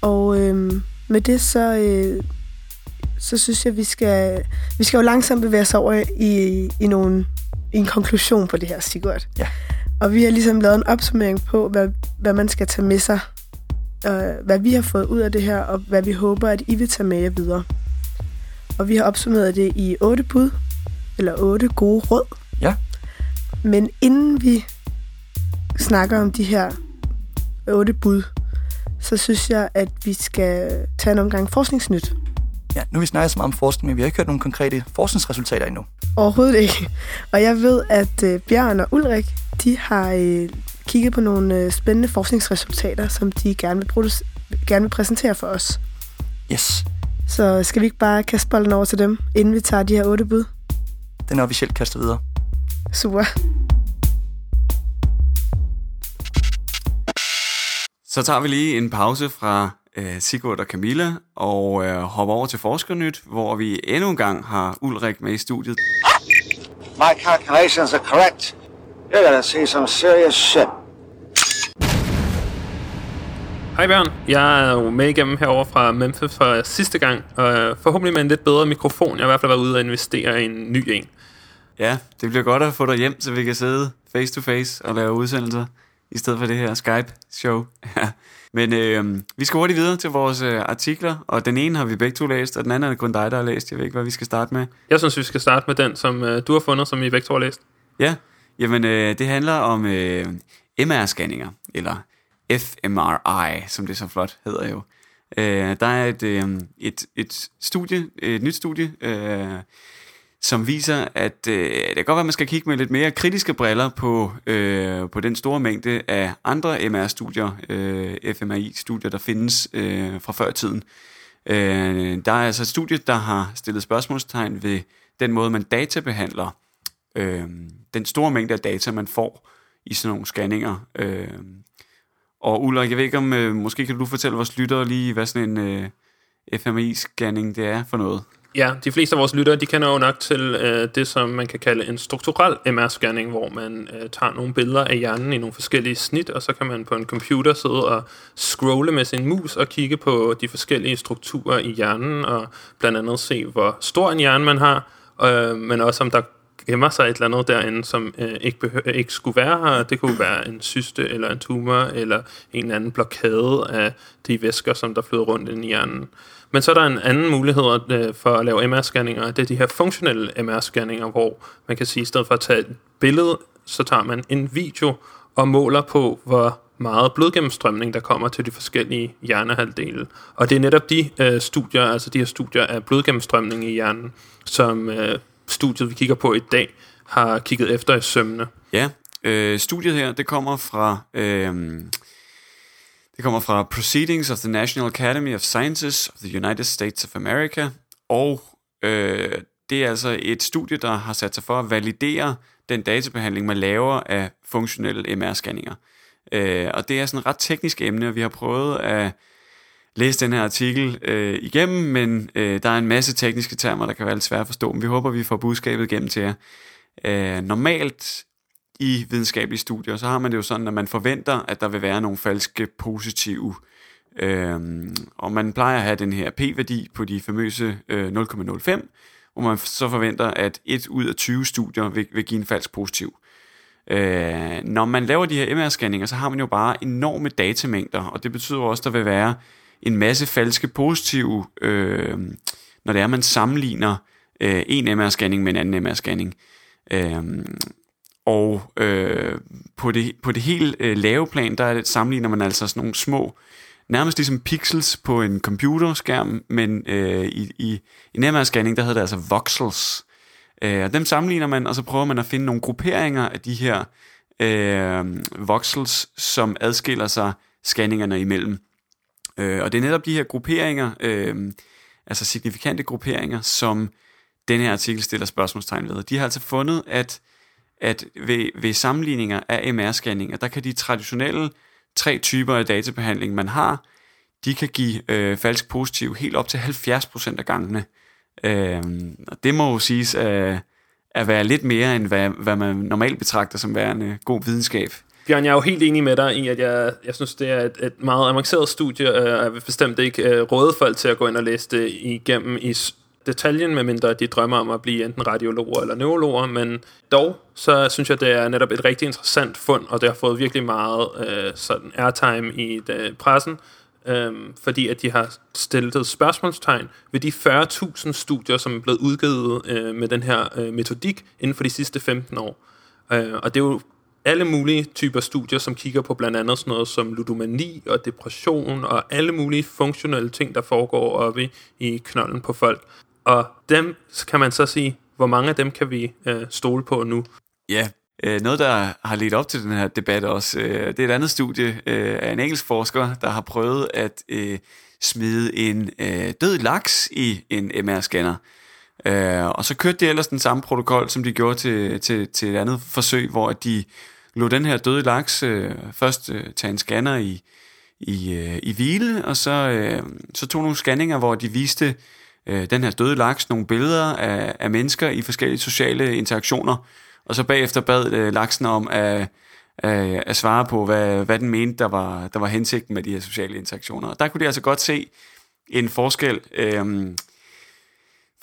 Og øhm, med det så, øh, så synes jeg, vi skal, vi skal jo langsomt bevæge os over i, i, nogle, en konklusion på det her, Sigurd. Ja. Og vi har ligesom lavet en opsummering på, hvad, hvad man skal tage med sig. Øh, hvad vi har fået ud af det her, og hvad vi håber, at I vil tage med jer videre. Og vi har opsummeret det i otte bud, eller otte gode råd. Ja. Men inden vi snakker om de her otte bud, så synes jeg, at vi skal tage en omgang forskningsnyt. Ja, nu har vi snakket så meget om forskning, men vi har ikke hørt nogle konkrete forskningsresultater endnu. Overhovedet ikke. Og jeg ved, at øh, Bjørn og Ulrik, de har øh, kigget på nogle øh, spændende forskningsresultater, som de gerne vil, produce- gerne vil præsentere for os. Yes, Så skal vi ikke bare kaste bolden over til dem, inden vi tager de her otte bud? den er officielt kastet videre. Super. Så tager vi lige en pause fra øh, Sigurd og Camilla og øh, hopper over til Forskernyt, hvor vi endnu en gang har Ulrik med i studiet. My calculations are correct. You're gonna see some serious shit. Hej Bjørn, jeg er jo med igennem herover fra Memphis for sidste gang, og øh, forhåbentlig med en lidt bedre mikrofon. Jeg har i hvert fald været ude og investere i en ny en. Ja, det bliver godt at få dig hjem, så vi kan sidde face to face og lave udsendelser, i stedet for det her Skype-show. Men øh, vi skal hurtigt videre til vores øh, artikler, og den ene har vi begge to læst, og den anden er kun dig, der har læst. Jeg ved ikke, hvad vi skal starte med. Jeg synes, vi skal starte med den, som øh, du har fundet, som I begge to har læst. Ja, jamen øh, det handler om øh, MR-scanninger, eller fMRI, som det så flot hedder jo. Øh, der er et, øh, et, et studie, et nyt studie, øh, som viser, at øh, det kan godt være, at man skal kigge med lidt mere kritiske briller på, øh, på den store mængde af andre MR-studier, øh, FMRI-studier, der findes øh, fra før i tiden. Øh, der er altså et studie, der har stillet spørgsmålstegn ved den måde, man databehandler øh, den store mængde af data, man får i sådan nogle scanninger. Øh, og Ulrik, jeg ved ikke om, øh, måske kan du fortælle vores lyttere lige, hvad sådan en øh, FMI-scanning det er for noget? Ja, de fleste af vores lyttere, de kender jo nok til øh, det, som man kan kalde en strukturel MR-scanning, hvor man øh, tager nogle billeder af hjernen i nogle forskellige snit, og så kan man på en computer sidde og scrolle med sin mus og kigge på de forskellige strukturer i hjernen, og blandt andet se, hvor stor en hjerne man har, øh, men også om der gemmer sig et eller andet derinde, som øh, ikke, behø- ikke skulle være her. Det kunne være en syste, eller en tumor, eller en eller anden blokade af de væsker, som der flyder rundt ind i hjernen. Men så er der en anden mulighed øh, for at lave MR-scanninger. Det er de her funktionelle MR-scanninger, hvor man kan sige, at i stedet for at tage et billede, så tager man en video og måler på, hvor meget blodgennemstrømning, der kommer til de forskellige hjernehalvdele. Og det er netop de øh, studier, altså de her studier af blodgennemstrømning i hjernen, som øh, studiet, vi kigger på i dag, har kigget efter i sømne. Ja, øh, studiet her, det kommer fra... Øh, det kommer fra Proceedings of the National Academy of Sciences of the United States of America, og øh, det er altså et studie, der har sat sig for at validere den databehandling, man laver af funktionelle MR-scanninger. Øh, og det er sådan et ret teknisk emne, og vi har prøvet at læse den her artikel øh, igennem, men øh, der er en masse tekniske termer, der kan være lidt svære at forstå, men vi håber, vi får budskabet igennem til jer. Øh, normalt i videnskabelige studier, så har man det jo sådan, at man forventer, at der vil være nogle falske positive, Øhm, og man plejer at have den her p-værdi på de famøse øh, 0,05, hvor man så forventer, at 1 ud af 20 studier vil, vil give en falsk positiv. Øh, når man laver de her MR-scanninger, så har man jo bare enorme datamængder, og det betyder også, at der vil være en masse falske positive, øh, når det er, man sammenligner øh, en MR-scanning med en anden MR-scanning. Øh, og øh, på, det, på det helt øh, lave plan, der det, sammenligner man altså sådan nogle små, nærmest ligesom pixels på en computerskærm, men øh, i, i, i nærmere scanning, der hedder det altså voxels. Øh, og dem sammenligner man, og så prøver man at finde nogle grupperinger af de her øh, voxels, som adskiller sig scanningerne imellem. Øh, og det er netop de her grupperinger, øh, altså signifikante grupperinger, som den her artikel stiller spørgsmålstegn ved. De har altså fundet, at, at ved, ved sammenligninger af MR-scanninger, der kan de traditionelle tre typer af databehandling, man har, de kan give øh, falsk positiv helt op til 70% af gangene. Øh, og det må jo siges at, at være lidt mere, end hvad, hvad man normalt betragter som værende god videnskab. Bjørn, jeg er jo helt enig med dig i, at jeg, jeg synes, det er et, et meget avanceret studie, og jeg vil bestemt ikke uh, råde folk til at gå ind og læse det igennem i detaljen, medmindre de drømmer om at blive enten radiologer eller neurologer, men dog, så synes jeg, det er netop et rigtig interessant fund, og det har fået virkelig meget øh, sådan airtime i det, pressen, øh, fordi at de har stillet spørgsmålstegn ved de 40.000 studier, som er blevet udgivet øh, med den her øh, metodik inden for de sidste 15 år. Øh, og det er jo alle mulige typer studier, som kigger på blandt andet sådan noget som ludomani og depression og alle mulige funktionelle ting, der foregår oppe i, knollen på folk. Og dem kan man så sige, hvor mange af dem kan vi øh, stole på nu? Ja, øh, noget der har ledt op til den her debat også, øh, det er et andet studie øh, af en engelsk forsker, der har prøvet at øh, smide en øh, død laks i en MR-scanner. Øh, og så kørte de ellers den samme protokol, som de gjorde til, til, til et andet forsøg, hvor de lå den her døde laks øh, først øh, tage en scanner i, i, øh, i hvile, og så, øh, så tog nogle scanninger, hvor de viste øh, den her døde laks nogle billeder af, af mennesker i forskellige sociale interaktioner, og så bagefter bad øh, laksen om at, at, at svare på, hvad, hvad den mente, der var, der var hensigten med de her sociale interaktioner. Og der kunne de altså godt se en forskel øh,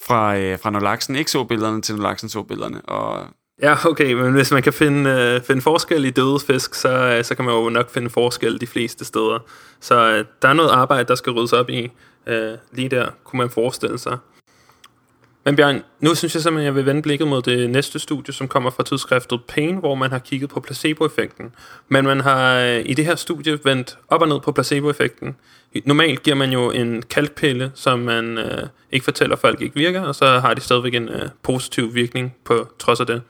fra, øh, fra når laksen ikke så billederne, til når laksen så billederne. Og Ja, okay, men hvis man kan finde, øh, finde forskel i døde fisk, så, øh, så kan man jo nok finde forskel de fleste steder. Så øh, der er noget arbejde, der skal ryddes op i. Øh, lige der kunne man forestille sig. Men Bjørn, nu synes jeg simpelthen, at jeg vil vende blikket mod det næste studie, som kommer fra tidsskriftet Pain, hvor man har kigget på placeboeffekten. Men man har øh, i det her studie vendt op og ned på placeboeffekten. Normalt giver man jo en kalkpille, som man øh, ikke fortæller folk ikke virker, og så har de stadigvæk en øh, positiv virkning på trods af det.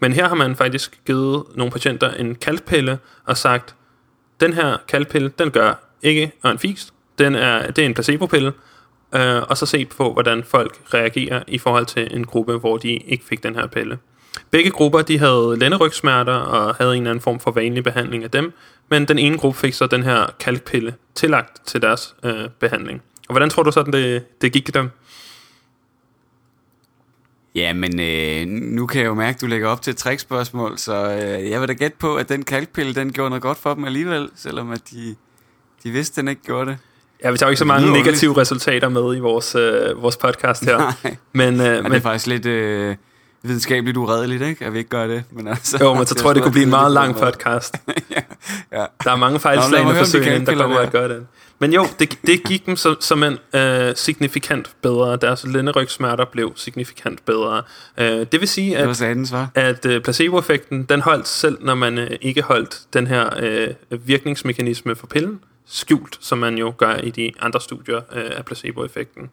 Men her har man faktisk givet nogle patienter en kalkpille og sagt, den her kalkpille, den gør ikke en fisk. Den er, det er en placebopille, øh, og så se på, hvordan folk reagerer i forhold til en gruppe, hvor de ikke fik den her pille. Begge grupper de havde lænderygsmerter og havde en eller anden form for vanlig behandling af dem, men den ene gruppe fik så den her kalkpille tillagt til deres øh, behandling. Og hvordan tror du sådan, det, det gik dem? Ja, men øh, nu kan jeg jo mærke, at du lægger op til et trickspørgsmål, så øh, jeg vil da gætte på, at den kalkpille, den gjorde noget godt for dem alligevel, selvom at de, de vidste, at den ikke gjorde det. Ja, vi tager jo ikke så mange negative resultater med i vores, øh, vores podcast her. Nej, men, øh, men det er faktisk lidt øh, videnskabeligt uredeligt, ikke? At vi ikke gør det. Men altså, jo, men så [laughs] tror jeg, det kunne blive en meget lang podcast. [laughs] ja, ja. Der er mange fejlslagende forsøg, inden der kommer at gøre det. Men jo, det, det gik dem som, som en øh, signifikant bedre. Deres lænderygsmerter blev signifikant bedre. Øh, det vil sige, at, sadens, at øh, placeboeffekten, den holdt selv, når man øh, ikke holdt den her øh, virkningsmekanisme for pillen skjult, som man jo gør i de andre studier øh, af placeboeffekten.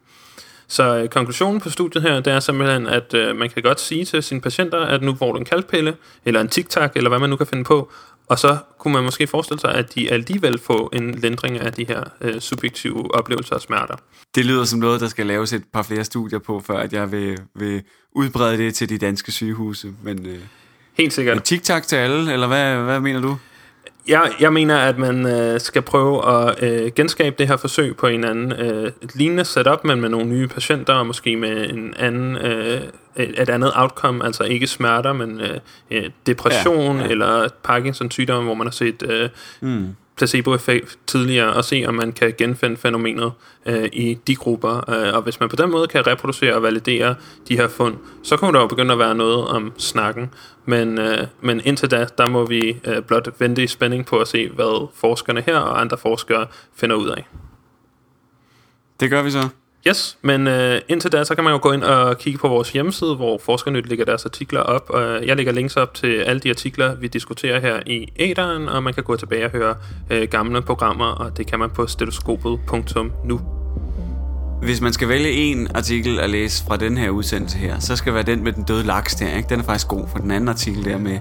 Så øh, konklusionen på studiet her, det er simpelthen, at øh, man kan godt sige til sine patienter, at nu får du en kalkpille, eller en tiktak, eller hvad man nu kan finde på, og så kunne man måske forestille sig, at de alligevel får en lindring af de her øh, subjektive oplevelser og smerter. Det lyder som noget, der skal laves et par flere studier på, før at jeg vil, vil udbrede det til de danske sygehuse. Men, øh, Helt sikkert. TikTok til alle, eller hvad, hvad mener du? Jeg, jeg mener, at man øh, skal prøve at øh, genskabe det her forsøg på en anden øh, et lignende setup, men med nogle nye patienter, og måske med en anden, øh, et andet outcome, altså ikke smerter, men øh, depression ja, ja. eller Parkinson-sygdom, hvor man har set øh, mm placeboeffekt tidligere og se, om man kan genfinde fænomenet øh, i de grupper. Øh, og hvis man på den måde kan reproducere og validere de her fund, så kommer der jo begynde at være noget om snakken. Men, øh, men indtil da, der må vi øh, blot vente i spænding på at se, hvad forskerne her og andre forskere finder ud af. Det gør vi så. Yes, men øh, indtil da, så kan man jo gå ind og kigge på vores hjemmeside, hvor Forskernyt lægger deres artikler op. Og jeg lægger links op til alle de artikler, vi diskuterer her i æderen, og man kan gå tilbage og høre øh, gamle programmer, og det kan man på stetoskopet.nu. Hvis man skal vælge en artikel at læse fra den her udsendelse her, så skal det være den med den døde laks der, ikke? Den er faktisk god, for den anden artikel der med,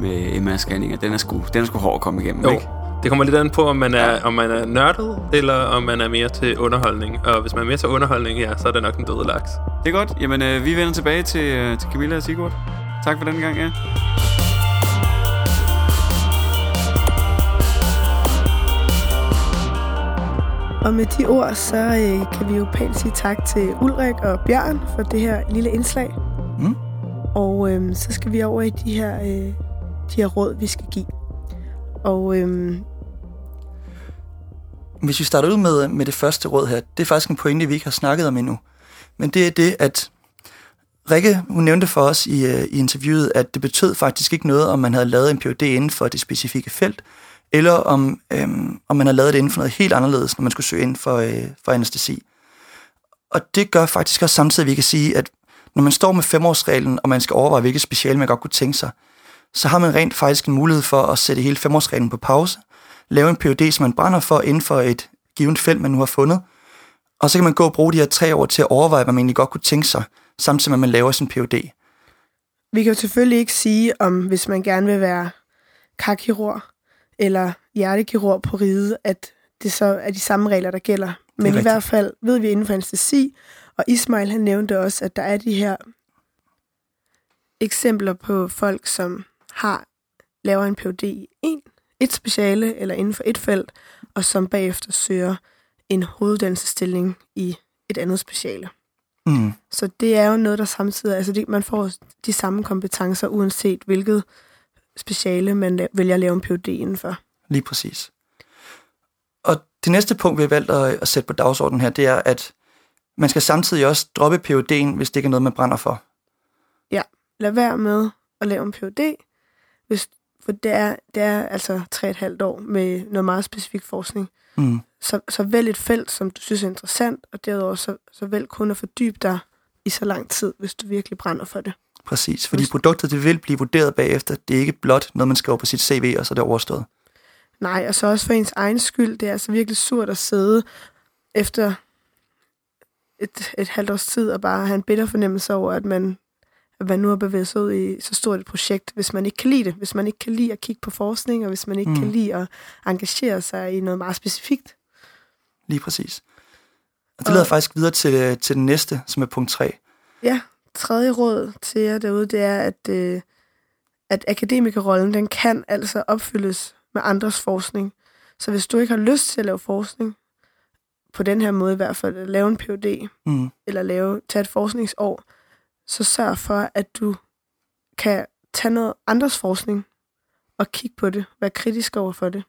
med MR-scanninger, den er sgu, den er sgu hård at komme igennem, jo. ikke? Det kommer lidt an på, om man er, om man er nørdet, eller om man er mere til underholdning. Og hvis man er mere til underholdning, ja, så er det nok den døde laks. Det er godt. Jamen, øh, vi vender tilbage til, øh, til Camilla og Sigurd. Tak for den gang, ja. Og med de ord, så øh, kan vi jo pænt sige tak til Ulrik og Bjørn for det her lille indslag. Mm. Og øh, så skal vi over i de her, øh, de her råd, vi skal give. Og øhm, hvis vi starter ud med, med det første råd her, det er faktisk en pointe, vi ikke har snakket om endnu. Men det er det, at Rikke, hun nævnte for os i, øh, i interviewet, at det betød faktisk ikke noget, om man havde lavet en PhD inden for det specifikke felt, eller om, øhm, om man havde lavet det inden for noget helt anderledes, når man skulle søge ind for, øh, for anestesi. Og det gør faktisk også samtidig, at vi kan sige, at når man står med femårsreglen, og man skal overveje, hvilket speciale man godt kunne tænke sig, så har man rent faktisk en mulighed for at sætte hele femårsreglen på pause, lave en PhD, som man brænder for inden for et givet felt, man nu har fundet, og så kan man gå og bruge de her tre år til at overveje, hvad man egentlig godt kunne tænke sig, samtidig med, at man laver sin PhD. Vi kan jo selvfølgelig ikke sige, om hvis man gerne vil være karkirurg eller hjertekirurg på ride, at det så er de samme regler, der gælder. Men i hvert fald ved vi inden for anestesi, og Ismail han nævnte også, at der er de her eksempler på folk, som har laver en PhD i en, et speciale eller inden for et felt, og som bagefter søger en hoveduddannelsesstilling i et andet speciale. Mm. Så det er jo noget, der samtidig... Altså det, man får de samme kompetencer, uanset hvilket speciale man vælger at lave en PhD indenfor. Lige præcis. Og det næste punkt, vi har valgt at, at sætte på dagsordenen her, det er, at man skal samtidig også droppe PhD'en, hvis det ikke er noget, man brænder for. Ja, lad være med at lave en PhD, hvis, for det er, det er altså tre et halvt år med noget meget specifik forskning. Mm. Så, så vælg et felt, som du synes er interessant, og derudover så, så vælg kun at fordybe dig i så lang tid, hvis du virkelig brænder for det. Præcis, fordi produktet det vil blive vurderet bagefter. Det er ikke blot noget, man skriver på sit CV, og så er det overstået. Nej, og så også for ens egen skyld. Det er altså virkelig surt at sidde efter et, et halvt års tid og bare have en bitter fornemmelse over, at man, at man nu har bevæget sig ud i så stort et projekt, hvis man ikke kan lide det. Hvis man ikke kan lide at kigge på forskning, og hvis man ikke mm. kan lide at engagere sig i noget meget specifikt. Lige præcis. Og det leder og, faktisk videre til, til den næste, som er punkt 3. Ja, tredje råd til jer derude, det er, at, øh, at akademikerrollen, den kan altså opfyldes med andres forskning. Så hvis du ikke har lyst til at lave forskning, på den her måde i hvert fald, at lave en PhD, mm. eller lave, tage et forskningsår, så sørg for, at du kan tage noget andres forskning og kigge på det, være kritisk over for det.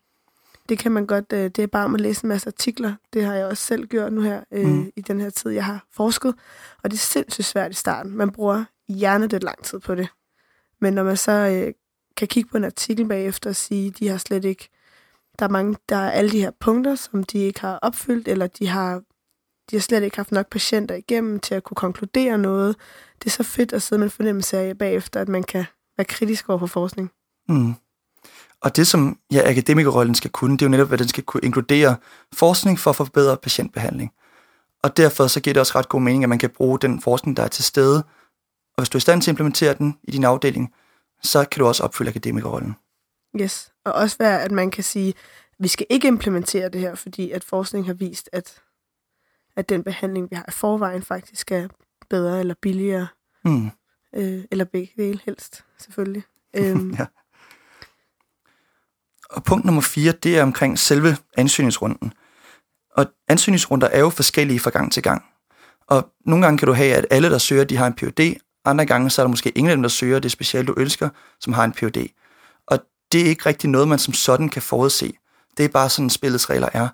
Det kan man godt, øh, det er bare med at læse en masse artikler. Det har jeg også selv gjort nu her øh, mm. i den her tid, jeg har forsket. Og det er sindssygt svært i starten. Man bruger hjernet lang tid på det. Men når man så øh, kan kigge på en artikel bagefter og sige, de har slet ikke, der er mange, der er alle de her punkter, som de ikke har opfyldt, eller de har, de har slet ikke haft nok patienter igennem til at kunne konkludere noget. Det er så fedt at sidde med en fornemmelse af bagefter, at man kan være kritisk over for forskning. Mm. Og det, som ja, akademikerrollen skal kunne, det er jo netop, at den skal kunne inkludere forskning for at forbedre patientbehandling. Og derfor så giver det også ret god mening, at man kan bruge den forskning, der er til stede. Og hvis du er i stand til at implementere den i din afdeling, så kan du også opfylde akademikerrollen. Yes, og også være, at man kan sige, at vi skal ikke implementere det her, fordi at forskning har vist, at, at den behandling, vi har i forvejen, faktisk er bedre eller billigere. Mm. Øh, eller begge dele helst, selvfølgelig. [laughs] øhm, ja. Og punkt nummer fire, det er omkring selve ansøgningsrunden. Og ansøgningsrunder er jo forskellige fra gang til gang. Og nogle gange kan du have, at alle, der søger, de har en PhD. Andre gange, så er der måske ingen af dem, der søger det speciale, du ønsker, som har en PhD. Og det er ikke rigtig noget, man som sådan kan forudse. Det er bare sådan, spillets regler er.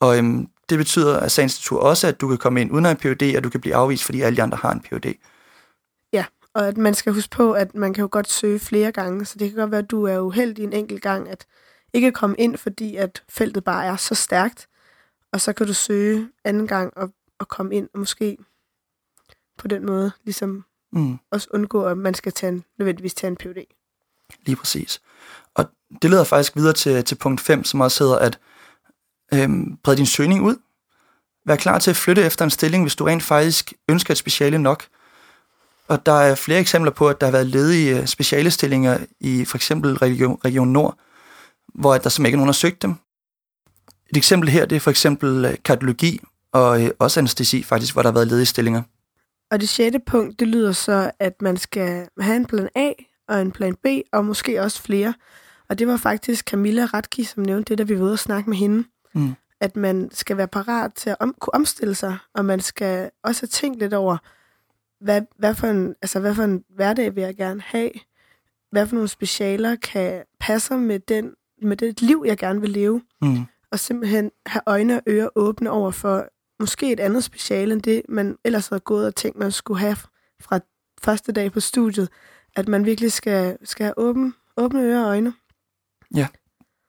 Og øhm, det betyder at sagens også, at du kan komme ind uden en PhD, og du kan blive afvist, fordi alle de andre har en PhD. Ja, og at man skal huske på, at man kan jo godt søge flere gange, så det kan godt være, at du er uheldig en enkelt gang, at ikke komme ind, fordi at feltet bare er så stærkt, og så kan du søge anden gang og, og komme ind, og måske på den måde ligesom mm. også undgå, at man skal tage en, nødvendigvis tage en PhD. Lige præcis. Og det leder faktisk videre til, til punkt 5, som også hedder, at øhm, bred din søgning ud. Vær klar til at flytte efter en stilling, hvis du rent faktisk ønsker et speciale nok. Og der er flere eksempler på, at der har været ledige øh, specialestillinger i for eksempel Region, Region Nord, hvor der simpelthen ikke er nogen, der har søgt dem. Et eksempel her, det er for eksempel øh, kardiologi og øh, også anestesi faktisk, hvor der har været ledige stillinger. Og det sjette punkt, det lyder så, at man skal have en plan A og en plan B, og måske også flere. Og det var faktisk Camilla Ratki, som nævnte det, da vi var ude og snakke med hende. Mm. At man skal være parat til at om, kunne omstille sig, og man skal også have tænkt lidt over, hvad, hvad, for en, altså, hvad for en hverdag vil jeg gerne have? Hvad for nogle specialer kan passe med den med det liv, jeg gerne vil leve. Mm. Og simpelthen have øjne og ører åbne over for måske et andet speciale, end det, man ellers havde gået og tænkt, man skulle have fra første dag på studiet. At man virkelig skal, skal have åbne, åbne ører og øjne. Ja,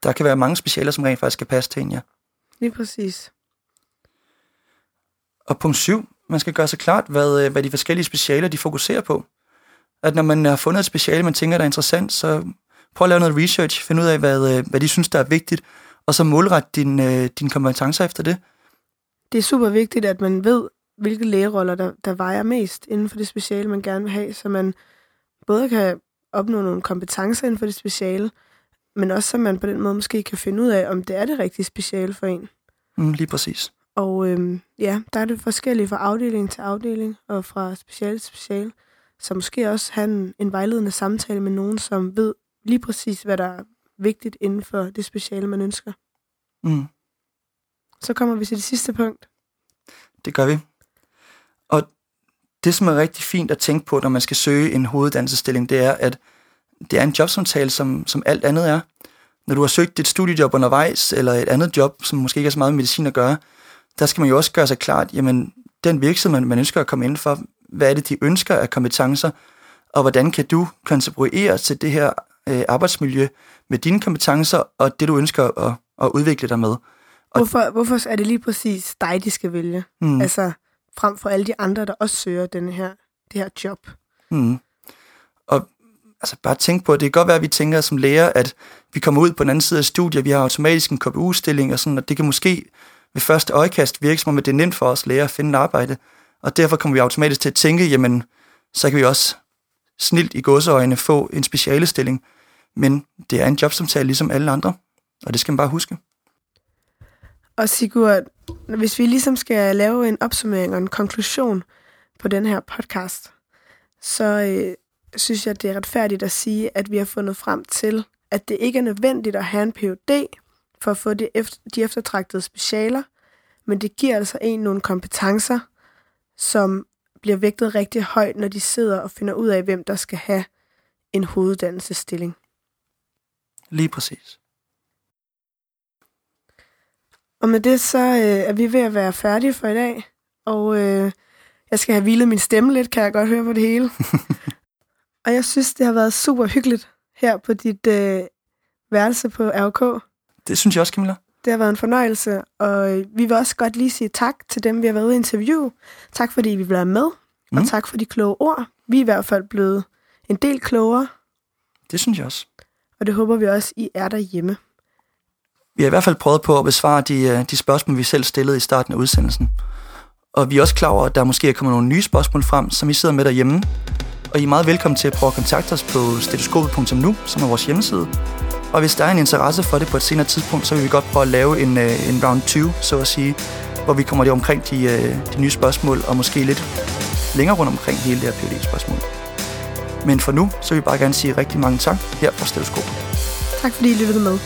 der kan være mange specialer, som rent faktisk skal passe til en, ja. Lige præcis. Og punkt 7. Man skal gøre sig klart, hvad, øh, hvad de forskellige specialer, de fokuserer på. At når man har fundet et speciale, man tænker, der er interessant, så prøv at lave noget research, finde ud af, hvad, øh, hvad de synes, der er vigtigt, og så målrette din, øh, dine kompetencer efter det. Det er super vigtigt, at man ved, hvilke lægeroller, der, der vejer mest inden for det speciale, man gerne vil have, så man både kan opnå nogle kompetencer inden for det speciale, men også så man på den måde måske kan finde ud af, om det er det rigtige speciale for en. Mm, lige præcis. Og øhm, ja, der er det forskellige fra afdeling til afdeling, og fra speciale til speciale. Så måske også have en, en vejledende samtale med nogen, som ved, lige præcis, hvad der er vigtigt inden for det speciale, man ønsker. Mm. Så kommer vi til det sidste punkt. Det gør vi. Og det, som er rigtig fint at tænke på, når man skal søge en hoveduddannelsesstilling, det er, at det er en jobsamtale, som, som alt andet er. Når du har søgt et studiejob undervejs, eller et andet job, som måske ikke har så meget med medicin at gøre, der skal man jo også gøre sig klart, jamen, den virksomhed, man ønsker at komme ind for, hvad er det, de ønsker af kompetencer, og hvordan kan du kontribuere til det her øh, arbejdsmiljø med dine kompetencer og det, du ønsker at, at udvikle dig med. Og hvorfor, hvorfor er det lige præcis dig, de skal vælge? Mm. Altså, frem for alle de andre, der også søger den her, det her job. Mm. Altså bare tænk på, at det kan godt være, at vi tænker som lærer, at vi kommer ud på den anden side af studiet, vi har automatisk en KPU-stilling, og, sådan, og det kan måske ved første øjekast virke som om, at det er nemt for os lærer at finde et arbejde. Og derfor kommer vi automatisk til at tænke, jamen, så kan vi også snilt i godseøjne få en specialestilling. Men det er en jobsamtale ligesom alle andre, og det skal man bare huske. Og Sigurd, hvis vi ligesom skal lave en opsummering og en konklusion på den her podcast, så øh, synes jeg, det er retfærdigt at sige, at vi har fundet frem til, at det ikke er nødvendigt at have en PhD for at få de, efter, de eftertragtede specialer, men det giver altså en nogle kompetencer, som bliver vægtet rigtig højt, når de sidder og finder ud af, hvem der skal have en hoveduddannelsesstilling. Lige præcis. Og med det så øh, er vi ved at være færdige for i dag, og øh, jeg skal have hvilet min stemme lidt, kan jeg godt høre på det hele. [laughs] og jeg synes, det har været super hyggeligt her på dit øh, værelse på RK. Det synes jeg også, Camilla. Det har været en fornøjelse, og vi vil også godt lige sige tak til dem, vi har været ude i interview. Tak fordi vi blev med, mm. og tak for de kloge ord. Vi er i hvert fald blevet en del klogere. Det synes jeg også. Og det håber vi også, I er derhjemme. Vi har i hvert fald prøvet på at besvare de, øh, de spørgsmål, vi selv stillede i starten af udsendelsen. Og vi er også klar over, at der måske er kommet nogle nye spørgsmål frem, som I sidder med derhjemme. Og I er meget velkommen til at prøve at kontakte os på stetoskopet.nu, som er vores hjemmeside. Og hvis der er en interesse for det på et senere tidspunkt, så vil vi godt prøve at lave en, øh, en round 20, så at sige, hvor vi kommer lige omkring de, øh, de nye spørgsmål, og måske lidt længere rundt omkring hele det her PhD-spørgsmål. Men for nu, så vil vi bare gerne sige rigtig mange tak her fra Stetoskopet. Tak fordi I lyttede med.